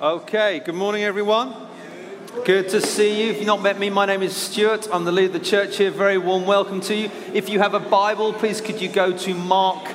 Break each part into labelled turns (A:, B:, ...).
A: Okay, good morning, everyone. Good to see you. If you've not met me, my name is Stuart. I'm the leader of the church here. Very warm welcome to you. If you have a Bible, please could you go to Mark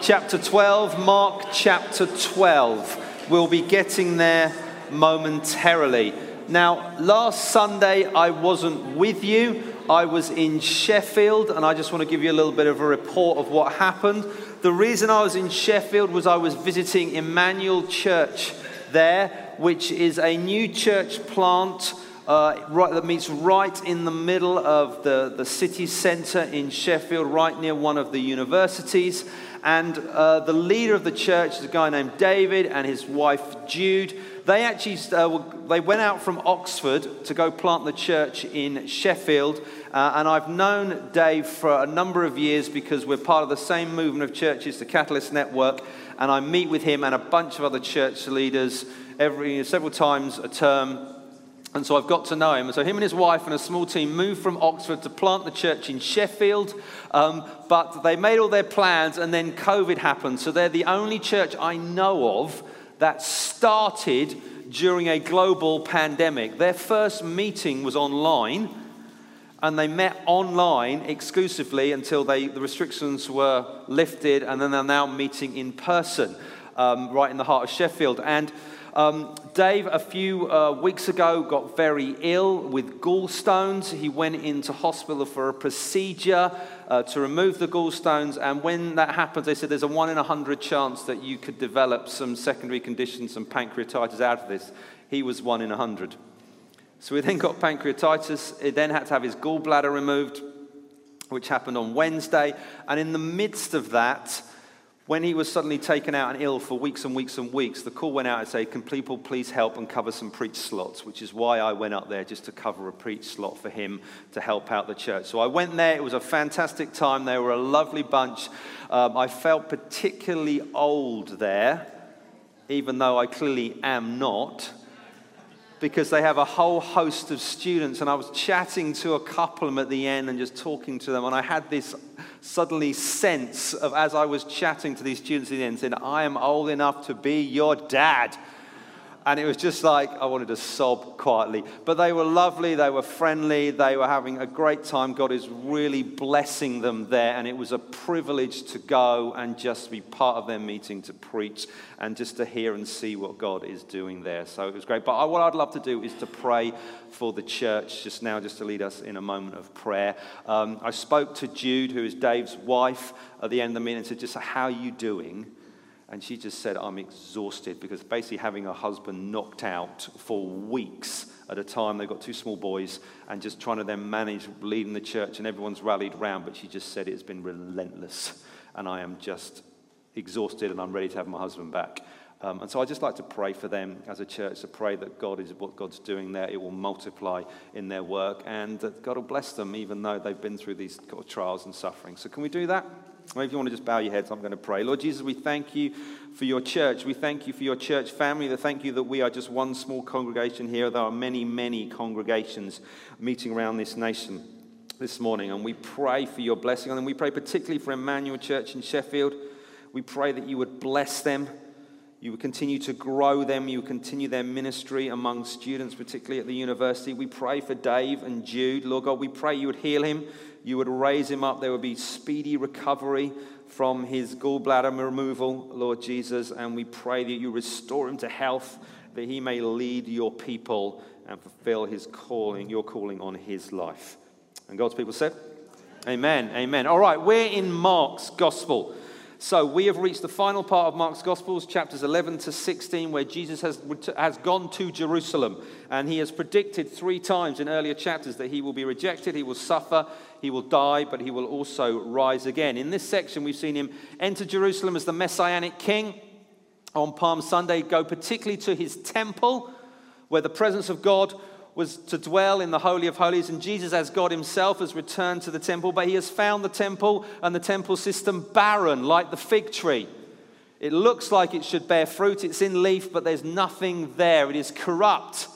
A: chapter 12? Mark chapter 12. We'll be getting there momentarily. Now, last Sunday I wasn't with you. I was in Sheffield, and I just want to give you a little bit of a report of what happened. The reason I was in Sheffield was I was visiting Emmanuel Church there, which is a new church plant uh, right, that meets right in the middle of the, the city centre in Sheffield, right near one of the universities. And uh, the leader of the church is a guy named David and his wife Jude. They actually uh, they went out from Oxford to go plant the church in Sheffield. Uh, and I've known Dave for a number of years because we're part of the same movement of churches, the Catalyst Network and I meet with him and a bunch of other church leaders every several times a term. And so I've got to know him. And so him and his wife and a small team moved from Oxford to plant the church in Sheffield. Um, but they made all their plans and then COVID happened. So they're the only church I know of that started during a global pandemic. Their first meeting was online and they met online exclusively until they, the restrictions were lifted, and then they're now meeting in person um, right in the heart of Sheffield. And um, Dave, a few uh, weeks ago, got very ill with gallstones. He went into hospital for a procedure uh, to remove the gallstones, and when that happens, they said there's a one in a hundred chance that you could develop some secondary conditions, some pancreatitis out of this. He was one in a hundred. So he then got pancreatitis. He then had to have his gallbladder removed, which happened on Wednesday. And in the midst of that, when he was suddenly taken out and ill for weeks and weeks and weeks, the call went out and said, Can people please help and cover some preach slots? Which is why I went up there just to cover a preach slot for him to help out the church. So I went there. It was a fantastic time. They were a lovely bunch. Um, I felt particularly old there, even though I clearly am not because they have a whole host of students. And I was chatting to a couple of them at the end and just talking to them. And I had this suddenly sense of, as I was chatting to these students at the end, saying, I am old enough to be your dad. And it was just like I wanted to sob quietly. But they were lovely, they were friendly, they were having a great time. God is really blessing them there. And it was a privilege to go and just be part of their meeting to preach and just to hear and see what God is doing there. So it was great. But what I'd love to do is to pray for the church just now, just to lead us in a moment of prayer. Um, I spoke to Jude, who is Dave's wife, at the end of the meeting and said, Just how are you doing? And she just said, I'm exhausted because basically having her husband knocked out for weeks at a time, they've got two small boys, and just trying to then manage leading the church, and everyone's rallied round. But she just said, It's been relentless, and I am just exhausted, and I'm ready to have my husband back. Um, and so I just like to pray for them as a church to pray that God is what God's doing there. It will multiply in their work and that God will bless them even though they've been through these trials and suffering. So, can we do that? Well, if you want to just bow your heads, I'm going to pray. Lord Jesus, we thank you for your church. We thank you for your church family. We thank you that we are just one small congregation here. There are many, many congregations meeting around this nation this morning. And we pray for your blessing on them. We pray particularly for Emmanuel Church in Sheffield. We pray that you would bless them. You would continue to grow them. You would continue their ministry among students, particularly at the university. We pray for Dave and Jude. Lord God, we pray you would heal him you would raise him up. There would be speedy recovery from his gallbladder removal, Lord Jesus. And we pray that you restore him to health, that he may lead your people and fulfill his calling, your calling on his life. And God's people said, Amen. Amen. All right, we're in Mark's gospel. So we have reached the final part of Mark's Gospels, chapters 11 to 16, where Jesus has, has gone to Jerusalem. And he has predicted three times in earlier chapters that he will be rejected, he will suffer, he will die, but he will also rise again. In this section, we've seen him enter Jerusalem as the messianic king. On Palm Sunday, go particularly to his temple, where the presence of God was to dwell in the Holy of Holies, and Jesus, as God Himself, has returned to the temple, but He has found the temple and the temple system barren, like the fig tree. It looks like it should bear fruit, it's in leaf, but there's nothing there. It is corrupt,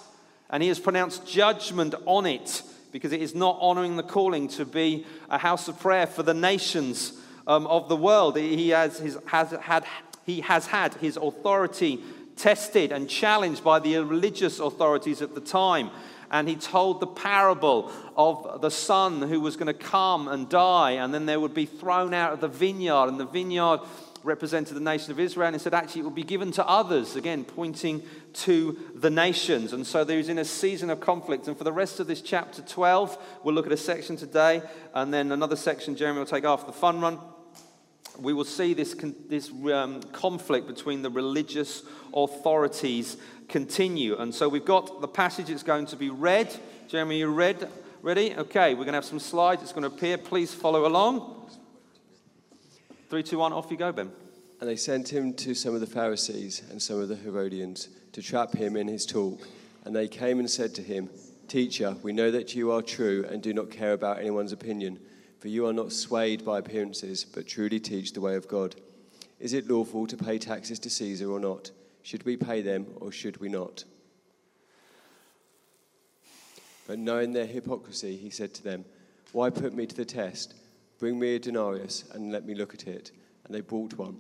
A: and He has pronounced judgment on it because it is not honoring the calling to be a house of prayer for the nations um, of the world. He has, his, has, had, he has had his authority tested and challenged by the religious authorities at the time. And he told the parable of the son who was going to come and die, and then they would be thrown out of the vineyard, and the vineyard represented the nation of Israel, and said, actually, it will be given to others, again, pointing to the nations. And so there's in a season of conflict. And for the rest of this chapter 12, we'll look at a section today, and then another section Jeremy will take after the fun run. We will see this, this um, conflict between the religious authorities continue. And so we've got the passage that's going to be read. Jeremy, you read? Ready? Okay, we're going to have some slides. It's going to appear. Please follow along. Three, two, one, off you go, Ben.
B: And they sent him to some of the Pharisees and some of the Herodians to trap him in his talk. And they came and said to him, Teacher, we know that you are true and do not care about anyone's opinion, for you are not swayed by appearances, but truly teach the way of God. Is it lawful to pay taxes to Caesar or not? Should we pay them or should we not? But knowing their hypocrisy, he said to them, Why put me to the test? Bring me a denarius and let me look at it. And they brought one.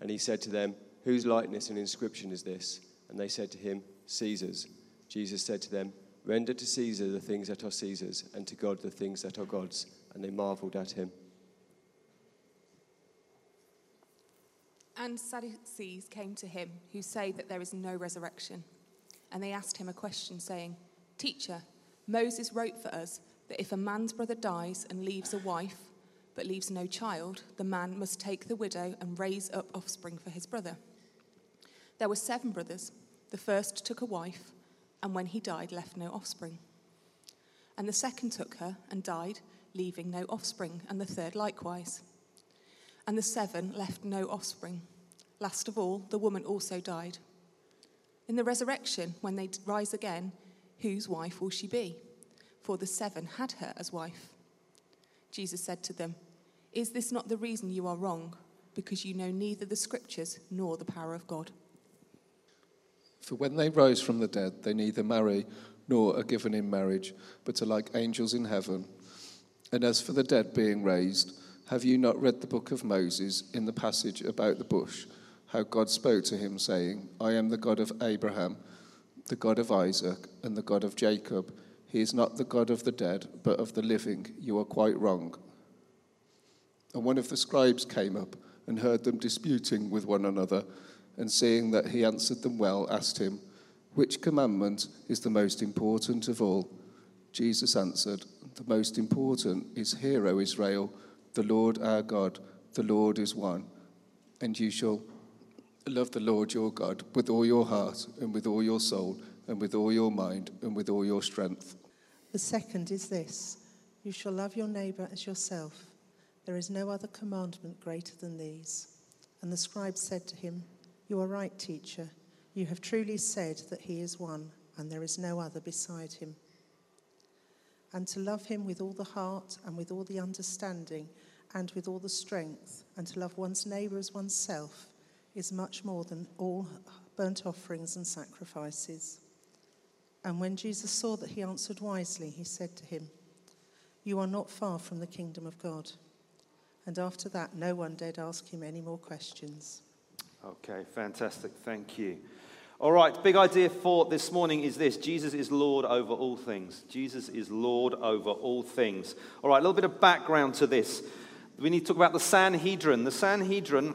B: And he said to them, Whose likeness and inscription is this? And they said to him, Caesar's. Jesus said to them, Render to Caesar the things that are Caesar's, and to God the things that are God's. And they marveled at him.
C: And Sadducees came to him, who say that there is no resurrection. And they asked him a question, saying, Teacher, Moses wrote for us that if a man's brother dies and leaves a wife, but leaves no child, the man must take the widow and raise up offspring for his brother. There were seven brothers. The first took a wife, and when he died, left no offspring. And the second took her and died, leaving no offspring, and the third likewise. And the seven left no offspring. Last of all, the woman also died. In the resurrection, when they rise again, whose wife will she be? For the seven had her as wife. Jesus said to them, is this not the reason you are wrong? Because you know neither the scriptures nor the power of God.
D: For when they rose from the dead, they neither marry nor are given in marriage, but are like angels in heaven. And as for the dead being raised, have you not read the book of Moses in the passage about the bush, how God spoke to him, saying, I am the God of Abraham, the God of Isaac, and the God of Jacob. He is not the God of the dead, but of the living. You are quite wrong. And one of the scribes came up and heard them disputing with one another, and seeing that he answered them well, asked him, Which commandment is the most important of all? Jesus answered, The most important is, Hear, O Israel, the Lord our God, the Lord is one. And you shall love the Lord your God with all your heart, and with all your soul, and with all your mind, and with all your strength.
E: The second is this you shall love your neighbor as yourself. There is no other commandment greater than these. And the scribe said to him, You are right, teacher. You have truly said that he is one, and there is no other beside him. And to love him with all the heart, and with all the understanding, and with all the strength, and to love one's neighbor as oneself, is much more than all burnt offerings and sacrifices. And when Jesus saw that he answered wisely, he said to him, You are not far from the kingdom of God. And after that, no one dared ask him any more questions.
A: Okay, fantastic. Thank you. All right, big idea for this morning is this Jesus is Lord over all things. Jesus is Lord over all things. All right, a little bit of background to this. We need to talk about the Sanhedrin. The Sanhedrin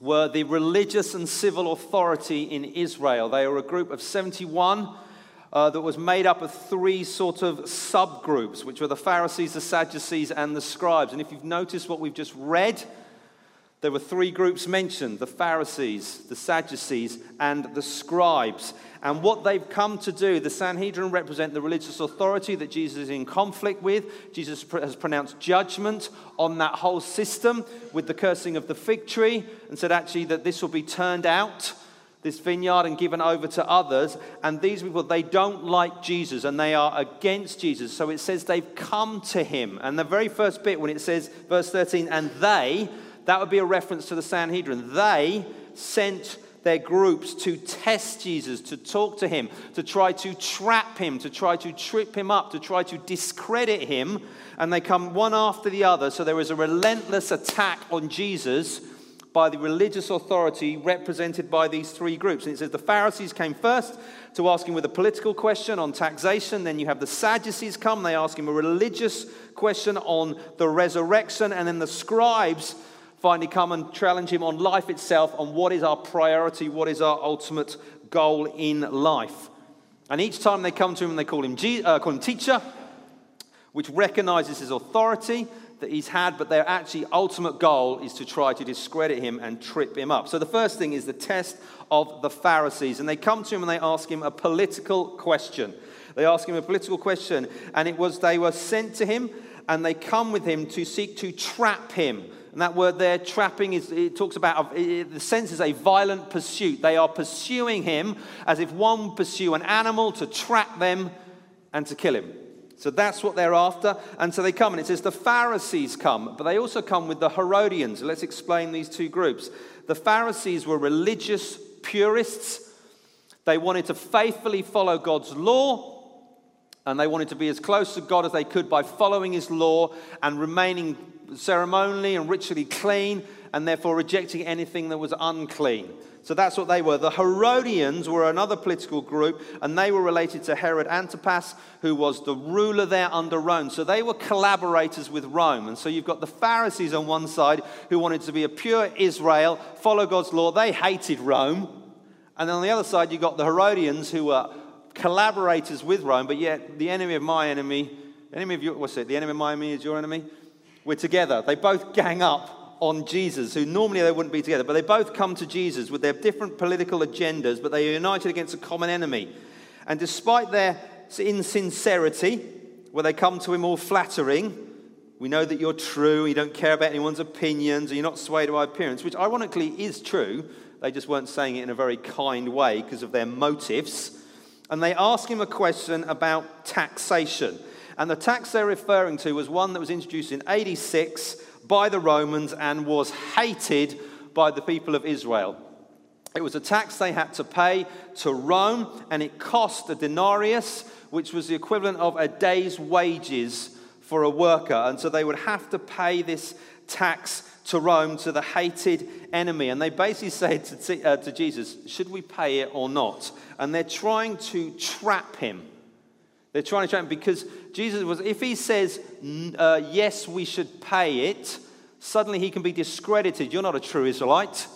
A: were the religious and civil authority in Israel. They were a group of 71 uh, that was made up of three sort of subgroups, which were the Pharisees, the Sadducees, and the scribes. And if you've noticed what we've just read, there were three groups mentioned the Pharisees, the Sadducees, and the scribes. And what they've come to do, the Sanhedrin represent the religious authority that Jesus is in conflict with. Jesus has pronounced judgment on that whole system with the cursing of the fig tree and said actually that this will be turned out this vineyard and given over to others. And these people, they don't like Jesus and they are against Jesus. So it says they've come to him. And the very first bit, when it says, verse 13, and they, that would be a reference to the Sanhedrin. They sent their groups to test Jesus, to talk to him, to try to trap him, to try to trip him up, to try to discredit him. And they come one after the other. So there is a relentless attack on Jesus by the religious authority represented by these three groups. And it says the Pharisees came first to ask him with a political question on taxation. Then you have the Sadducees come, they ask him a religious question on the resurrection. And then the scribes finally come and challenge him on life itself, on what is our priority, what is our ultimate goal in life. And each time they come to him, they call him, uh, call him teacher, which recognizes his authority that he's had, but their actually ultimate goal is to try to discredit him and trip him up. So the first thing is the test of the Pharisees. And they come to him and they ask him a political question. They ask him a political question, and it was they were sent to him and they come with him to seek to trap him. And that word there, trapping, is, it talks about, it, the sense is a violent pursuit. They are pursuing him as if one pursue an animal to trap them and to kill him. So that's what they're after. And so they come, and it says the Pharisees come, but they also come with the Herodians. Let's explain these two groups. The Pharisees were religious purists, they wanted to faithfully follow God's law. And they wanted to be as close to God as they could by following his law and remaining ceremonially and ritually clean, and therefore rejecting anything that was unclean. So that's what they were. The Herodians were another political group, and they were related to Herod Antipas, who was the ruler there under Rome. So they were collaborators with Rome. And so you've got the Pharisees on one side, who wanted to be a pure Israel, follow God's law. They hated Rome. And then on the other side, you've got the Herodians, who were collaborators with Rome, but yet the enemy of my enemy, enemy of your, what's it? The enemy of my enemy is your enemy? We're together. They both gang up on Jesus, who normally they wouldn't be together, but they both come to Jesus with their different political agendas, but they are united against a common enemy. And despite their insincerity, where they come to him all flattering, we know that you're true, you don't care about anyone's opinions, you're not swayed by appearance, which ironically is true. They just weren't saying it in a very kind way because of their motives. And they ask him a question about taxation. And the tax they're referring to was one that was introduced in 86 by the Romans and was hated by the people of Israel. It was a tax they had to pay to Rome, and it cost a denarius, which was the equivalent of a day's wages for a worker. And so they would have to pay this tax to Rome, to the hated enemy. And they basically said to, uh, to Jesus, Should we pay it or not? And they're trying to trap him. They're trying to him because Jesus was, if he says, uh, Yes, we should pay it, suddenly he can be discredited. You're not a true Israelite.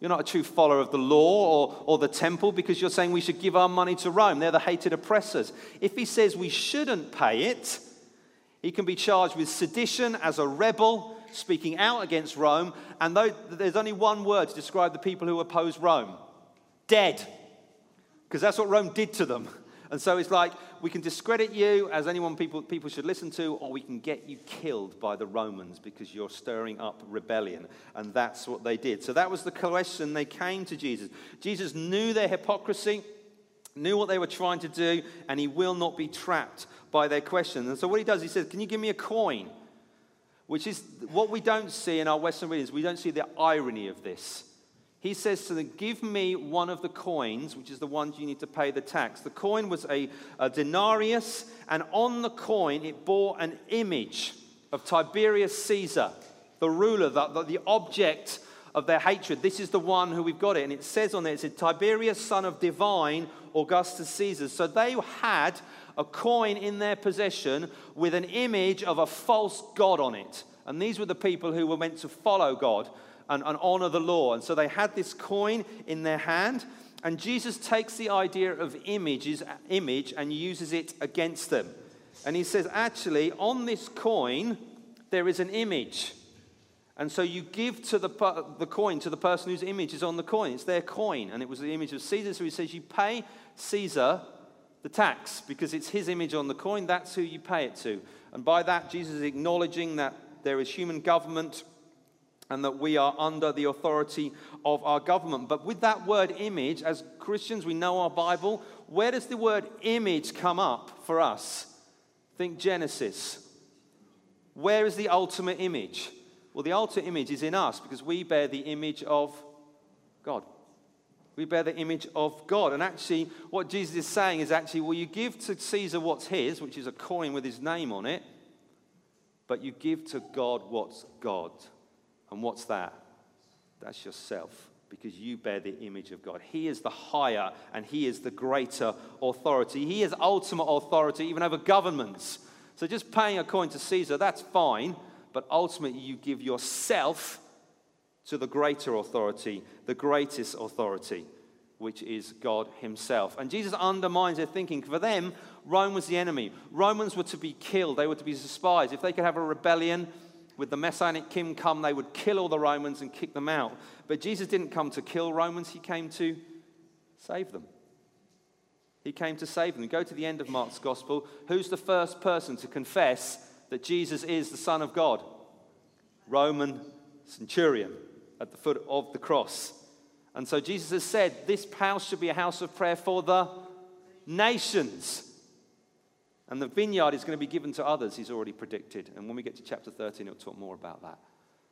A: You're not a true follower of the law or, or the temple because you're saying we should give our money to Rome. They're the hated oppressors. If he says we shouldn't pay it, he can be charged with sedition as a rebel speaking out against Rome, and though there's only one word to describe the people who oppose Rome dead. Because that's what Rome did to them. And so it's like, we can discredit you as anyone people, people should listen to, or we can get you killed by the Romans because you're stirring up rebellion. And that's what they did. So that was the question they came to Jesus. Jesus knew their hypocrisy, knew what they were trying to do, and he will not be trapped by their questions. And so what he does, he says, Can you give me a coin? which is what we don't see in our Western readings. We don't see the irony of this. He says to them, Give me one of the coins, which is the ones you need to pay the tax. The coin was a, a denarius, and on the coin it bore an image of Tiberius Caesar, the ruler, the, the, the object of their hatred. This is the one who we've got it. And it says on there, it said, Tiberius, son of divine Augustus Caesar. So they had a coin in their possession with an image of a false god on it. And these were the people who were meant to follow God and, and honor the law. And so they had this coin in their hand. And Jesus takes the idea of images, image and uses it against them. And he says, actually, on this coin, there is an image. And so you give to the, the coin to the person whose image is on the coin. It's their coin. And it was the image of Caesar. So he says, You pay Caesar the tax because it's his image on the coin. That's who you pay it to. And by that, Jesus is acknowledging that there is human government and that we are under the authority of our government. But with that word image, as Christians, we know our Bible. Where does the word image come up for us? Think Genesis. Where is the ultimate image? Well, the ultimate image is in us because we bear the image of God. We bear the image of God. And actually, what Jesus is saying is actually, well, you give to Caesar what's his, which is a coin with his name on it, but you give to God what's God. And what's that? That's yourself because you bear the image of God. He is the higher and He is the greater authority. He is ultimate authority even over governments. So just paying a coin to Caesar, that's fine, but ultimately you give yourself to the greater authority, the greatest authority, which is God Himself. And Jesus undermines their thinking. For them, Rome was the enemy. Romans were to be killed, they were to be despised. If they could have a rebellion, with the Messianic king come, they would kill all the Romans and kick them out. But Jesus didn't come to kill Romans, he came to save them. He came to save them. Go to the end of Mark's gospel. Who's the first person to confess that Jesus is the Son of God? Roman centurion at the foot of the cross. And so Jesus has said, This house should be a house of prayer for the nations. And the vineyard is going to be given to others, he's already predicted. And when we get to chapter 13, he'll talk more about that.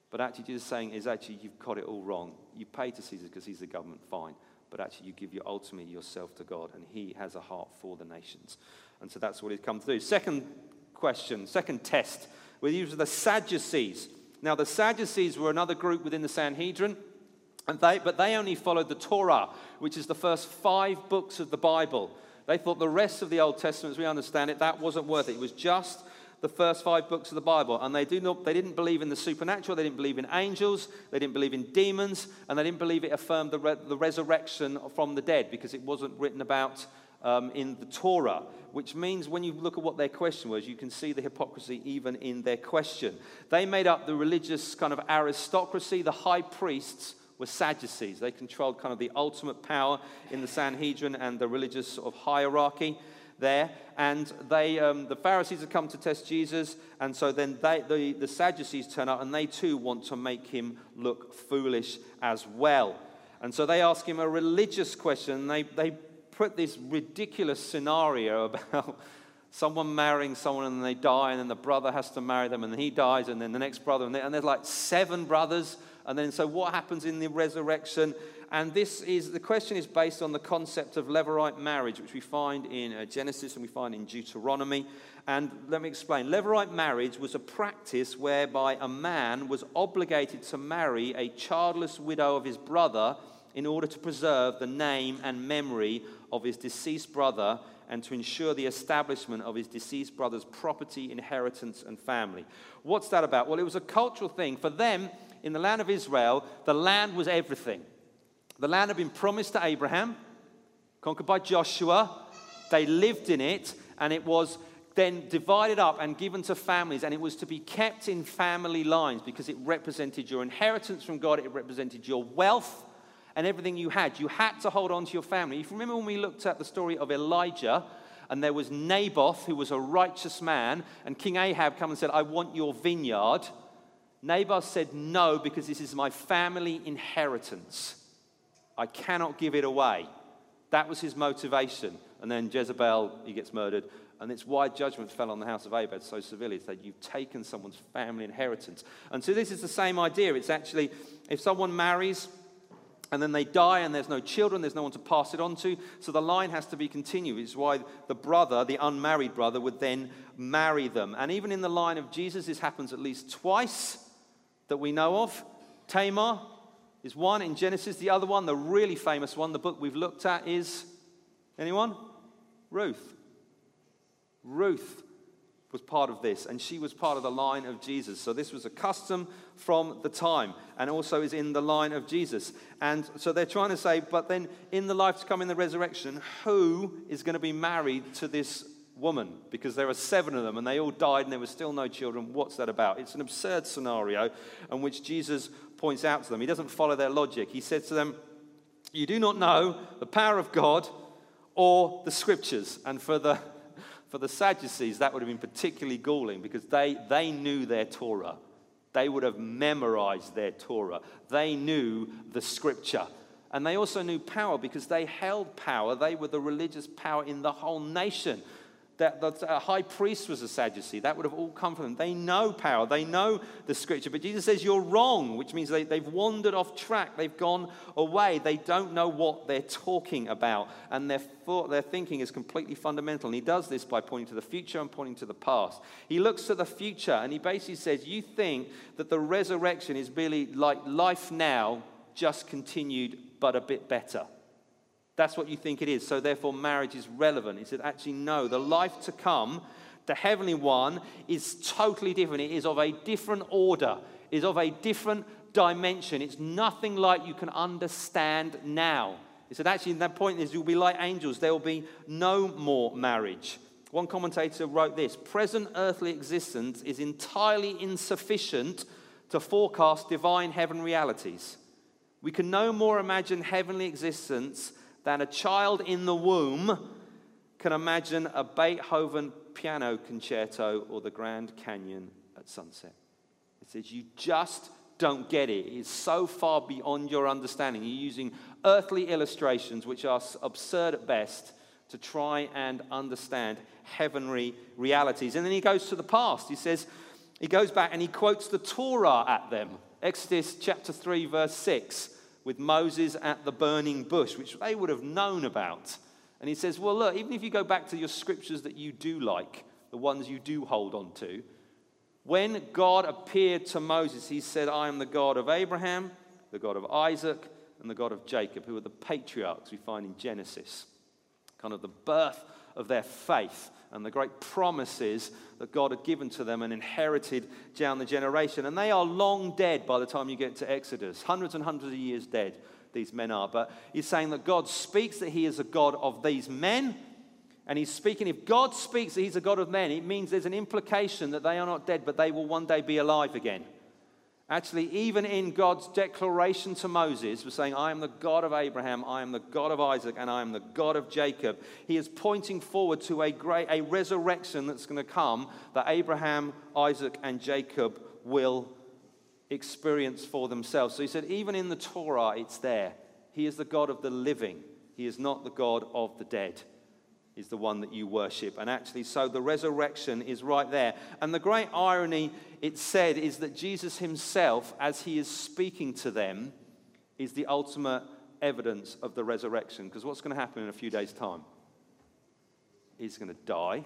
A: But actually, Jesus saying is actually, you've got it all wrong. You pay to Caesar because he's the government, fine. But actually, you give your ultimately yourself to God, and he has a heart for the nations. And so that's what he's come to do. Second question, second test. We're using the Sadducees. Now, the Sadducees were another group within the Sanhedrin. And they, but they only followed the Torah, which is the first five books of the Bible. They thought the rest of the Old Testament, as we understand it, that wasn't worth it. It was just the first five books of the Bible. And they, do not, they didn't believe in the supernatural, they didn't believe in angels, they didn't believe in demons, and they didn't believe it affirmed the, re- the resurrection from the dead because it wasn't written about um, in the Torah. Which means when you look at what their question was, you can see the hypocrisy even in their question. They made up the religious kind of aristocracy, the high priests were Sadducees. They controlled kind of the ultimate power in the Sanhedrin and the religious sort of hierarchy there. And they, um, the Pharisees had come to test Jesus, and so then they, the, the Sadducees turn up, and they too want to make him look foolish as well. And so they ask him a religious question. They, they put this ridiculous scenario about someone marrying someone and they die, and then the brother has to marry them, and he dies, and then the next brother, and, they, and there's like seven brothers and then, so what happens in the resurrection? And this is the question is based on the concept of Levirate marriage, which we find in uh, Genesis and we find in Deuteronomy. And let me explain. Levirate marriage was a practice whereby a man was obligated to marry a childless widow of his brother in order to preserve the name and memory of his deceased brother and to ensure the establishment of his deceased brother's property, inheritance, and family. What's that about? Well, it was a cultural thing. For them, in the land of Israel, the land was everything. The land had been promised to Abraham, conquered by Joshua. They lived in it, and it was then divided up and given to families, and it was to be kept in family lines because it represented your inheritance from God, it represented your wealth and everything you had. You had to hold on to your family. If you remember when we looked at the story of Elijah, and there was Naboth, who was a righteous man, and King Ahab come and said, I want your vineyard. Naboth said, No, because this is my family inheritance. I cannot give it away. That was his motivation. And then Jezebel, he gets murdered. And it's why judgment fell on the house of Ahab so severely. It's that you've taken someone's family inheritance. And so this is the same idea. It's actually, if someone marries and then they die and there's no children, there's no one to pass it on to, so the line has to be continued. It's why the brother, the unmarried brother, would then marry them. And even in the line of Jesus, this happens at least twice that we know of. Tamar is one in Genesis. The other one, the really famous one, the book we've looked at, is anyone? Ruth. Ruth was part of this, and she was part of the line of Jesus. So this was a custom from the time, and also is in the line of Jesus. And so they're trying to say, but then in the life to come in the resurrection, who is going to be married to this woman because there are seven of them and they all died and there were still no children. What's that about? It's an absurd scenario in which Jesus points out to them. He doesn't follow their logic. He says to them, You do not know the power of God or the scriptures. And for the, for the Sadducees, that would have been particularly galling because they, they knew their Torah. They would have memorized their Torah. They knew the scripture. And they also knew power because they held power. They were the religious power in the whole nation that the high priest was a Sadducee. That would have all come from them. They know power, they know the scripture. But Jesus says, You're wrong, which means they, they've wandered off track, they've gone away. They don't know what they're talking about, and their, thought, their thinking is completely fundamental. And he does this by pointing to the future and pointing to the past. He looks to the future and he basically says, You think that the resurrection is really like life now just continued, but a bit better. That's what you think it is. So, therefore, marriage is relevant. He said, actually, no, the life to come, the heavenly one, is totally different. It is of a different order, it is of a different dimension. It's nothing like you can understand now. He said, actually, that point is you'll be like angels. There will be no more marriage. One commentator wrote this present earthly existence is entirely insufficient to forecast divine heaven realities. We can no more imagine heavenly existence than a child in the womb can imagine a Beethoven piano concerto or the Grand Canyon at sunset. It says, You just don't get it. It's so far beyond your understanding. You're using earthly illustrations, which are absurd at best, to try and understand heavenly realities. And then he goes to the past. He says, he goes back and he quotes the Torah at them. Exodus chapter 3, verse 6, with Moses at the burning bush, which they would have known about. And he says, Well, look, even if you go back to your scriptures that you do like, the ones you do hold on to, when God appeared to Moses, he said, I am the God of Abraham, the God of Isaac, and the God of Jacob, who are the patriarchs we find in Genesis. Kind of the birth of their faith and the great promises that God had given to them and inherited down the generation. And they are long dead by the time you get to Exodus. Hundreds and hundreds of years dead, these men are. But he's saying that God speaks that he is a God of these men. And he's speaking, if God speaks that he's a God of men, it means there's an implication that they are not dead, but they will one day be alive again. Actually, even in God's declaration to Moses, was saying, I am the God of Abraham, I am the God of Isaac, and I am the God of Jacob. He is pointing forward to a great a resurrection that's going to come that Abraham, Isaac, and Jacob will experience for themselves. So he said, even in the Torah, it's there. He is the God of the living. He is not the God of the dead is the one that you worship. And actually, so the resurrection is right there. And the great irony, it said, is that Jesus himself, as he is speaking to them, is the ultimate evidence of the resurrection. Because what's going to happen in a few days' time? He's going to die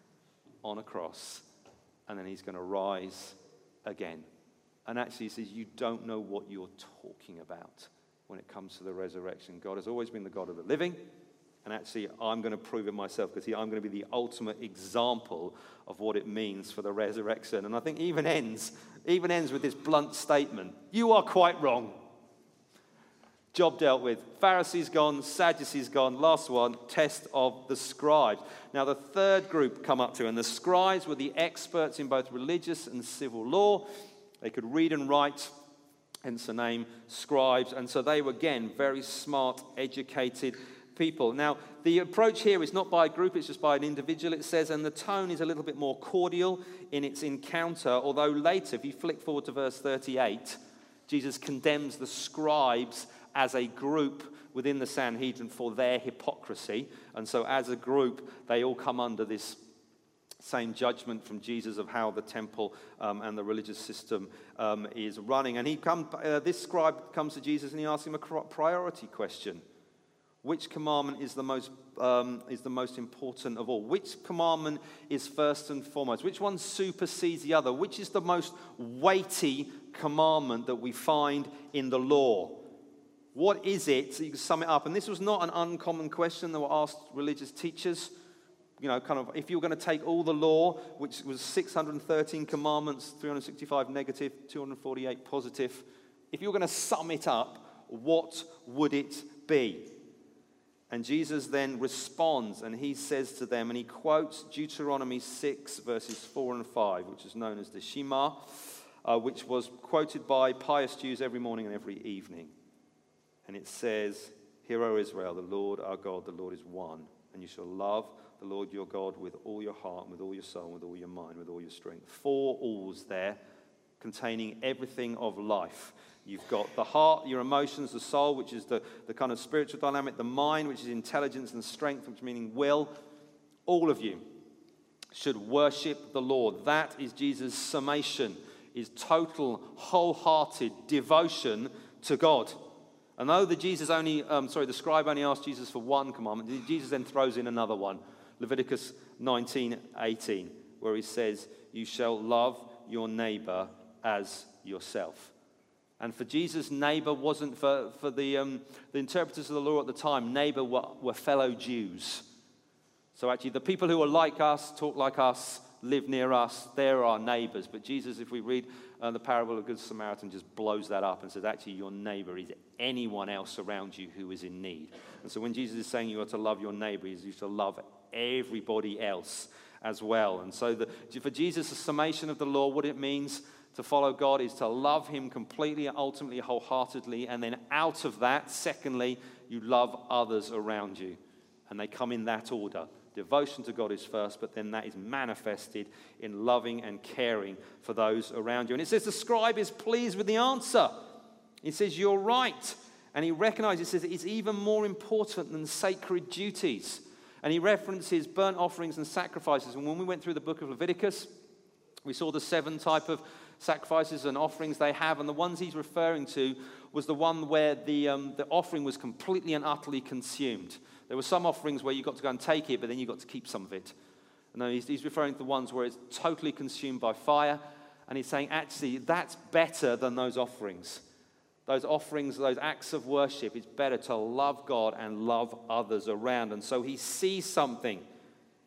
A: on a cross, and then he's going to rise again. And actually, he says, You don't know what you're talking about when it comes to the resurrection. God has always been the God of the living. And actually, I'm going to prove it myself because I'm going to be the ultimate example of what it means for the resurrection. And I think even ends, even ends with this blunt statement You are quite wrong. Job dealt with. Pharisees gone, Sadducees gone. Last one, test of the scribes. Now, the third group come up to, and the scribes were the experts in both religious and civil law. They could read and write, hence the name scribes. And so they were, again, very smart, educated people. Now, the approach here is not by a group, it's just by an individual, it says, and the tone is a little bit more cordial in its encounter, although later, if you flick forward to verse 38, Jesus condemns the scribes as a group within the Sanhedrin for their hypocrisy. And so, as a group, they all come under this same judgment from Jesus of how the temple um, and the religious system um, is running. And he come, uh, this scribe comes to Jesus and he asks him a priority question. Which commandment is the most um, is the most important of all? Which commandment is first and foremost? Which one supersedes the other? Which is the most weighty commandment that we find in the law? What is it? So you can sum it up. And this was not an uncommon question that were asked religious teachers. You know, kind of, if you were going to take all the law, which was 613 commandments, 365 negative, 248 positive, if you were going to sum it up, what would it be? And Jesus then responds and he says to them, and he quotes Deuteronomy 6, verses 4 and 5, which is known as the Shema, uh, which was quoted by pious Jews every morning and every evening. And it says, Hear, O Israel, the Lord our God, the Lord is one. And you shall love the Lord your God with all your heart, and with all your soul, and with all your mind, with all your strength. Four alls there containing everything of life. You've got the heart, your emotions, the soul, which is the, the kind of spiritual dynamic, the mind, which is intelligence and strength, which meaning will. All of you should worship the Lord. That is Jesus' summation, is total, wholehearted devotion to God. And though the Jesus only, um, sorry, the scribe only asked Jesus for one commandment, Jesus then throws in another one. Leviticus 19, 18, where he says, You shall love your neighbor as yourself. And for Jesus, neighbor wasn't, for, for the, um, the interpreters of the law at the time, neighbor were, were fellow Jews. So actually, the people who are like us, talk like us, live near us, they're our neighbors. But Jesus, if we read uh, the parable of the Good Samaritan, just blows that up and says, actually, your neighbor is anyone else around you who is in need. And so when Jesus is saying you are to love your neighbor, he's you to love everybody else as well. And so the, for Jesus, the summation of the law, what it means to follow God is to love Him completely, ultimately, wholeheartedly. And then out of that, secondly, you love others around you. And they come in that order. Devotion to God is first, but then that is manifested in loving and caring for those around you. And it says the scribe is pleased with the answer. He says, You're right. And he recognizes, it's even more important than sacred duties. And he references burnt offerings and sacrifices. And when we went through the book of Leviticus, we saw the seven type of sacrifices and offerings they have, and the ones he's referring to was the one where the, um, the offering was completely and utterly consumed. There were some offerings where you got to go and take it, but then you got to keep some of it. No, he's, he's referring to the ones where it's totally consumed by fire, and he's saying, actually, that's better than those offerings. Those offerings, those acts of worship, it's better to love God and love others around. And so he sees something,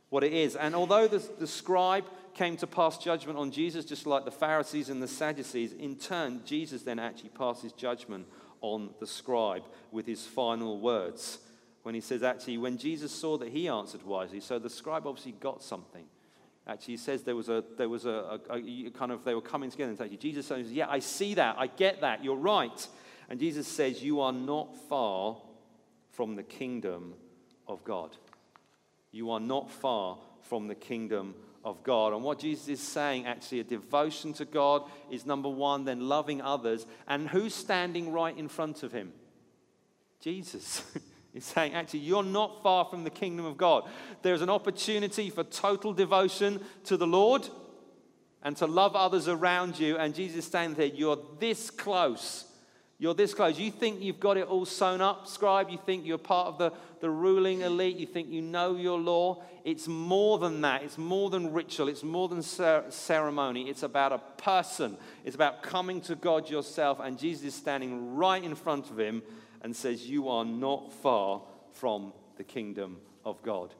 A: what it is. And although the, the scribe came to pass judgment on Jesus, just like the Pharisees and the Sadducees, in turn, Jesus then actually passes judgment on the scribe with his final words. When he says, actually, when Jesus saw that he answered wisely, so the scribe obviously got something. Actually, he says there was a, there was a, a, a kind of, they were coming together and saying, Jesus says, yeah, I see that, I get that, you're right. And Jesus says, you are not far from the kingdom of God. You are not far from the kingdom of God. And what Jesus is saying, actually, a devotion to God is number one, then loving others. And who's standing right in front of him? Jesus. He's saying, actually, you're not far from the kingdom of God. There's an opportunity for total devotion to the Lord and to love others around you. And Jesus is saying there, you're this close you're this close. You think you've got it all sewn up, scribe. You think you're part of the, the ruling elite. You think you know your law. It's more than that. It's more than ritual. It's more than ceremony. It's about a person. It's about coming to God yourself. And Jesus is standing right in front of him and says, You are not far from the kingdom of God.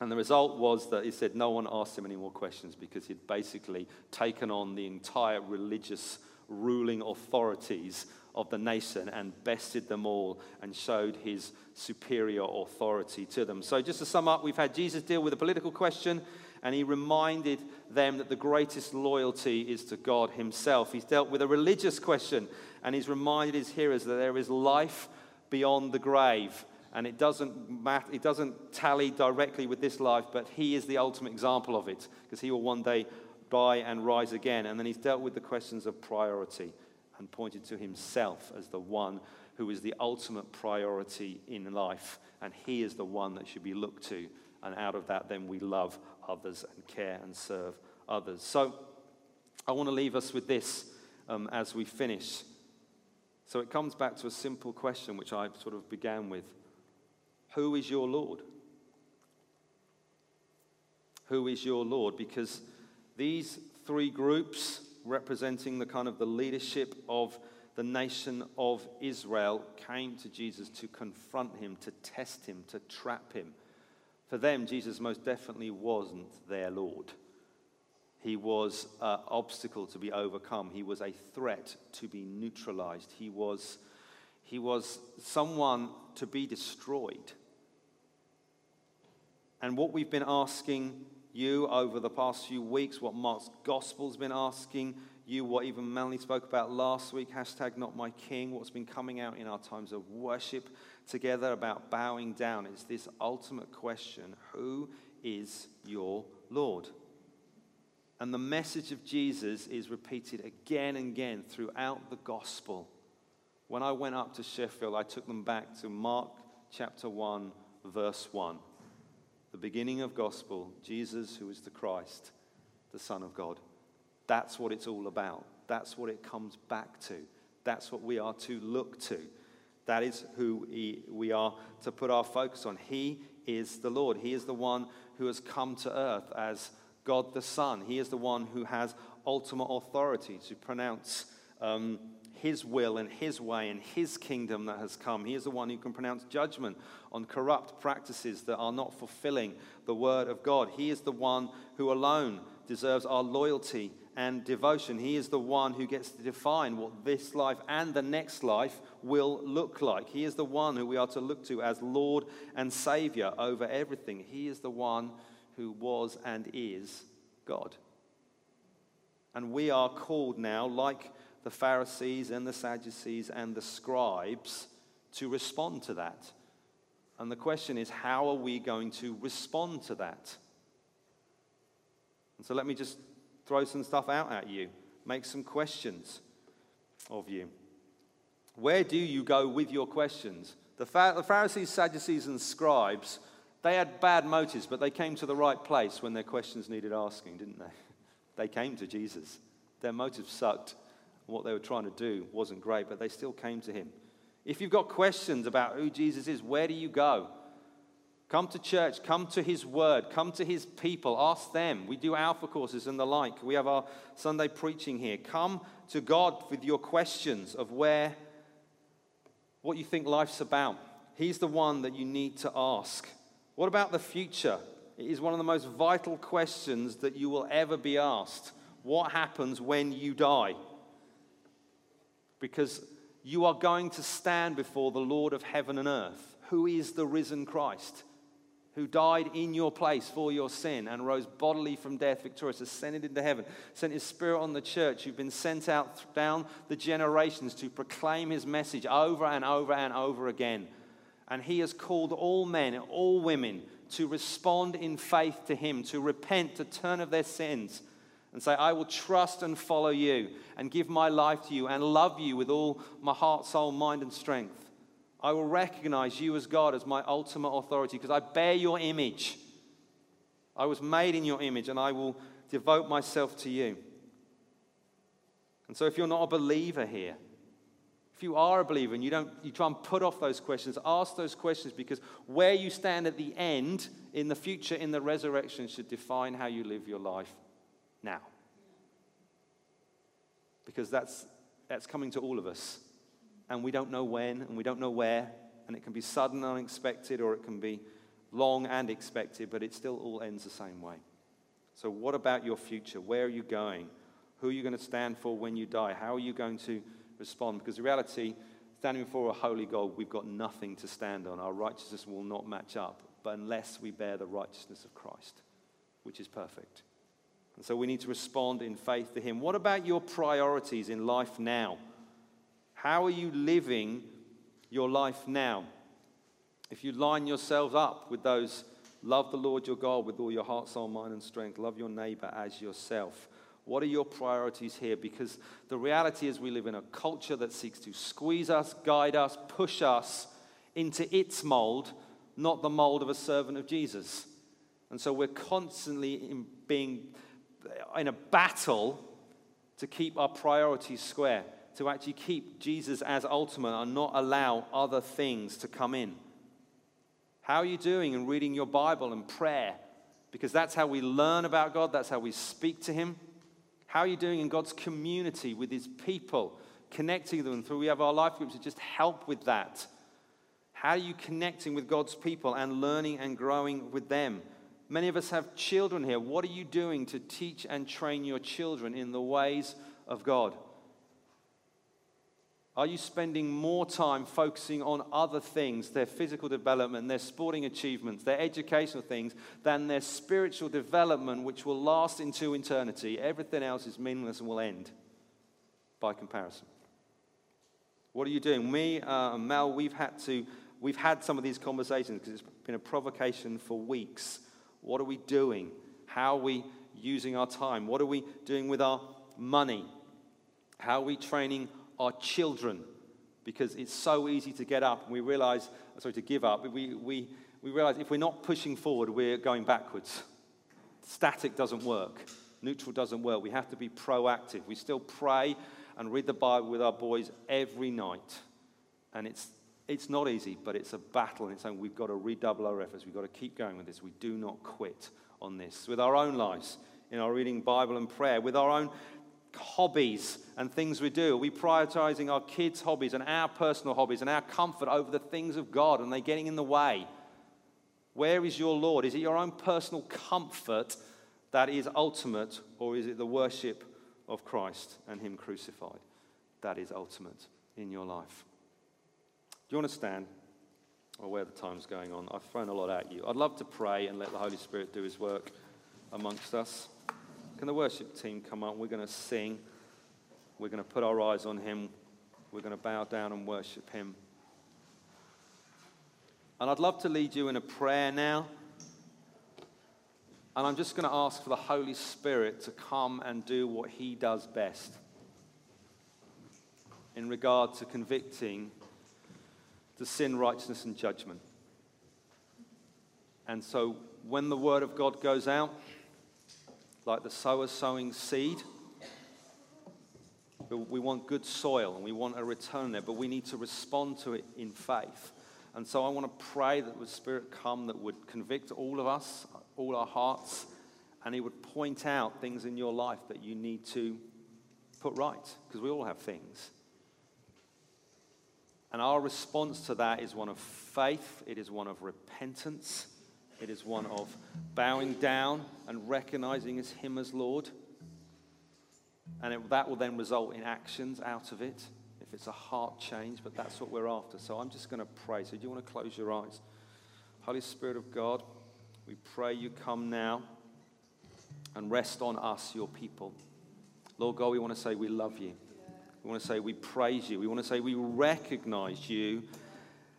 A: And the result was that he said no one asked him any more questions because he'd basically taken on the entire religious ruling authorities of the nation and bested them all and showed his superior authority to them. So, just to sum up, we've had Jesus deal with a political question and he reminded them that the greatest loyalty is to God himself. He's dealt with a religious question and he's reminded his hearers that there is life beyond the grave. And it doesn't, matter, it doesn't tally directly with this life, but he is the ultimate example of it because he will one day die and rise again. And then he's dealt with the questions of priority and pointed to himself as the one who is the ultimate priority in life. And he is the one that should be looked to. And out of that, then we love others and care and serve others. So I want to leave us with this um, as we finish. So it comes back to a simple question which I sort of began with Who is your Lord? Who is your Lord? Because these three groups, representing the kind of the leadership of the nation of Israel, came to Jesus to confront him, to test him, to trap him. For them, Jesus most definitely wasn't their Lord. He was an obstacle to be overcome. He was a threat to be neutralized. He was, he was someone to be destroyed. And what we've been asking you over the past few weeks, what Mark's gospel's been asking you, what even Melanie spoke about last week, hashtag not my king, what's been coming out in our times of worship together about bowing down. It's this ultimate question who is your Lord? And the message of Jesus is repeated again and again throughout the gospel. When I went up to Sheffield, I took them back to Mark chapter 1, verse 1 the beginning of gospel, Jesus, who is the Christ, the Son of God. That's what it's all about. That's what it comes back to. That's what we are to look to. That is who we are to put our focus on. He is the Lord. He is the one who has come to earth as God the Son. He is the one who has ultimate authority to pronounce um, his will and his way and his kingdom that has come. He is the one who can pronounce judgment on corrupt practices that are not fulfilling the word of God. He is the one who alone deserves our loyalty and devotion. He is the one who gets to define what this life and the next life will look like. He is the one who we are to look to as Lord and Savior over everything. He is the one who was and is God. And we are called now, like the Pharisees and the Sadducees and the scribes, to respond to that. And the question is, how are we going to respond to that? And so let me just throw some stuff out at you, make some questions of you. Where do you go with your questions? The, Pharisees, Sadducees, and scribes, they had bad motives, but they came to the right place when their questions needed asking, didn't they? They came to Jesus. Their motives sucked. What they were trying to do wasn't great, but they still came to him. If you've got questions about who Jesus is, where do you go? Come to church, come to His Word, come to His people, ask them. We do Alpha courses and the like. We have our Sunday preaching here. Come to God with your questions of where, what you think life's about. He's the one that you need to ask. What about the future? It is one of the most vital questions that you will ever be asked. What happens when you die? Because you are going to stand before the Lord of heaven and earth, who is the risen Christ who died in your place for your sin and rose bodily from death, victorious, ascended into heaven, sent his spirit on the church, who've been sent out down the generations to proclaim his message over and over and over again. And he has called all men, all women, to respond in faith to him, to repent, to turn of their sins, and say, I will trust and follow you, and give my life to you, and love you with all my heart, soul, mind, and strength. I will recognize you as God as my ultimate authority because I bear your image. I was made in your image and I will devote myself to you. And so, if you're not a believer here, if you are a believer and you don't, you try and put off those questions, ask those questions because where you stand at the end, in the future, in the resurrection, should define how you live your life now. Because that's, that's coming to all of us and we don't know when and we don't know where, and it can be sudden and unexpected or it can be long and expected, but it still all ends the same way. So, what about your future? Where are you going? Who are you going to stand for when you die? How are you going to respond? Because the reality, standing before a holy God, we've got nothing to stand on. Our righteousness will not match up, but unless we bear the righteousness of Christ, which is perfect. And so we need to respond in faith to Him. What about your priorities in life now? How are you living your life now? If you line yourselves up with those, love the Lord your God with all your heart, soul, mind, and strength, love your neighbor as yourself. What are your priorities here? Because the reality is, we live in a culture that seeks to squeeze us, guide us, push us into its mold, not the mold of a servant of Jesus. And so we're constantly in being in a battle to keep our priorities square to actually keep Jesus as ultimate and not allow other things to come in. How are you doing in reading your Bible and prayer? Because that's how we learn about God, that's how we speak to Him. How are you doing in God's community with His people, connecting them through we have our life groups to just help with that? How are you connecting with God's people and learning and growing with them? Many of us have children here. What are you doing to teach and train your children in the ways of God? Are you spending more time focusing on other things, their physical development, their sporting achievements, their educational things, than their spiritual development, which will last into eternity? Everything else is meaningless and will end by comparison. What are you doing? Me uh, and Mel, we've had to, we've had some of these conversations because it's been a provocation for weeks. What are we doing? How are we using our time? What are we doing with our money? How are we training our children because it's so easy to get up and we realize, sorry, to give up. We, we, we realize if we're not pushing forward, we're going backwards. Static doesn't work, neutral doesn't work. We have to be proactive. We still pray and read the Bible with our boys every night. And it's, it's not easy, but it's a battle and it's saying we've got to redouble our efforts. We've got to keep going with this. We do not quit on this. With our own lives, in our reading Bible and prayer, with our own hobbies and things we do? Are we prioritizing our kids' hobbies and our personal hobbies and our comfort over the things of God? And they getting in the way? Where is your Lord? Is it your own personal comfort that is ultimate, or is it the worship of Christ and Him crucified that is ultimate in your life? You want to stand? Or where the time's going on. I've thrown a lot at you. I'd love to pray and let the Holy Spirit do His work amongst us. Can the worship team come up? We're going to sing. We're going to put our eyes on Him. We're going to bow down and worship Him. And I'd love to lead you in a prayer now. And I'm just going to ask for the Holy Spirit to come and do what He does best in regard to convicting the sin, righteousness, and judgment. And so when the Word of God goes out, like the sower sowing seed, we want good soil and we want a return there, but we need to respond to it in faith. And so I want to pray that the Spirit come that would convict all of us, all our hearts, and He would point out things in your life that you need to put right, because we all have things. And our response to that is one of faith, it is one of repentance, it is one of bowing down and recognizing as Him as Lord. And it, that will then result in actions out of it if it's a heart change, but that's what we're after. So I'm just going to pray. So do you want to close your eyes? Holy Spirit of God, we pray you come now and rest on us, your people. Lord God, we want to say we love you. We want to say we praise you. We want to say we recognize you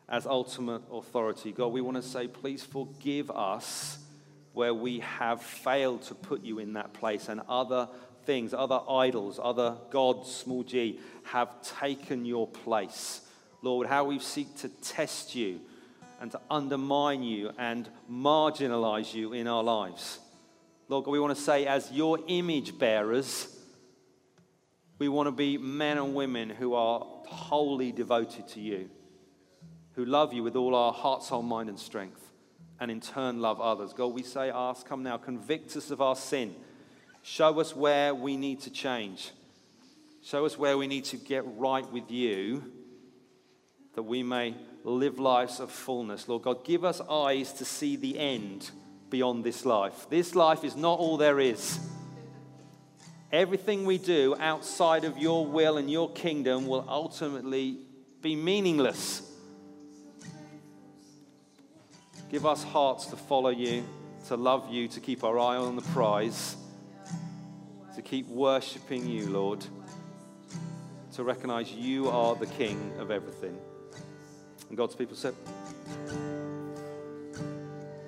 A: as ultimate authority. God, we want to say, please forgive us where we have failed to put you in that place and other things, other idols, other gods, small g, have taken your place. Lord, how we seek to test you and to undermine you and marginalize you in our lives. Lord God, we want to say, as your image bearers, we want to be men and women who are wholly devoted to you, who love you with all our heart, soul, mind, and strength, and in turn love others. God, we say, ask, come now, convict us of our sin Show us where we need to change. Show us where we need to get right with you that we may live lives of fullness. Lord God, give us eyes to see the end beyond this life. This life is not all there is. Everything we do outside of your will and your kingdom will ultimately be meaningless. Give us hearts to follow you, to love you, to keep our eye on the prize to keep worshiping you, Lord, to recognize you are the King of everything. And God's people said,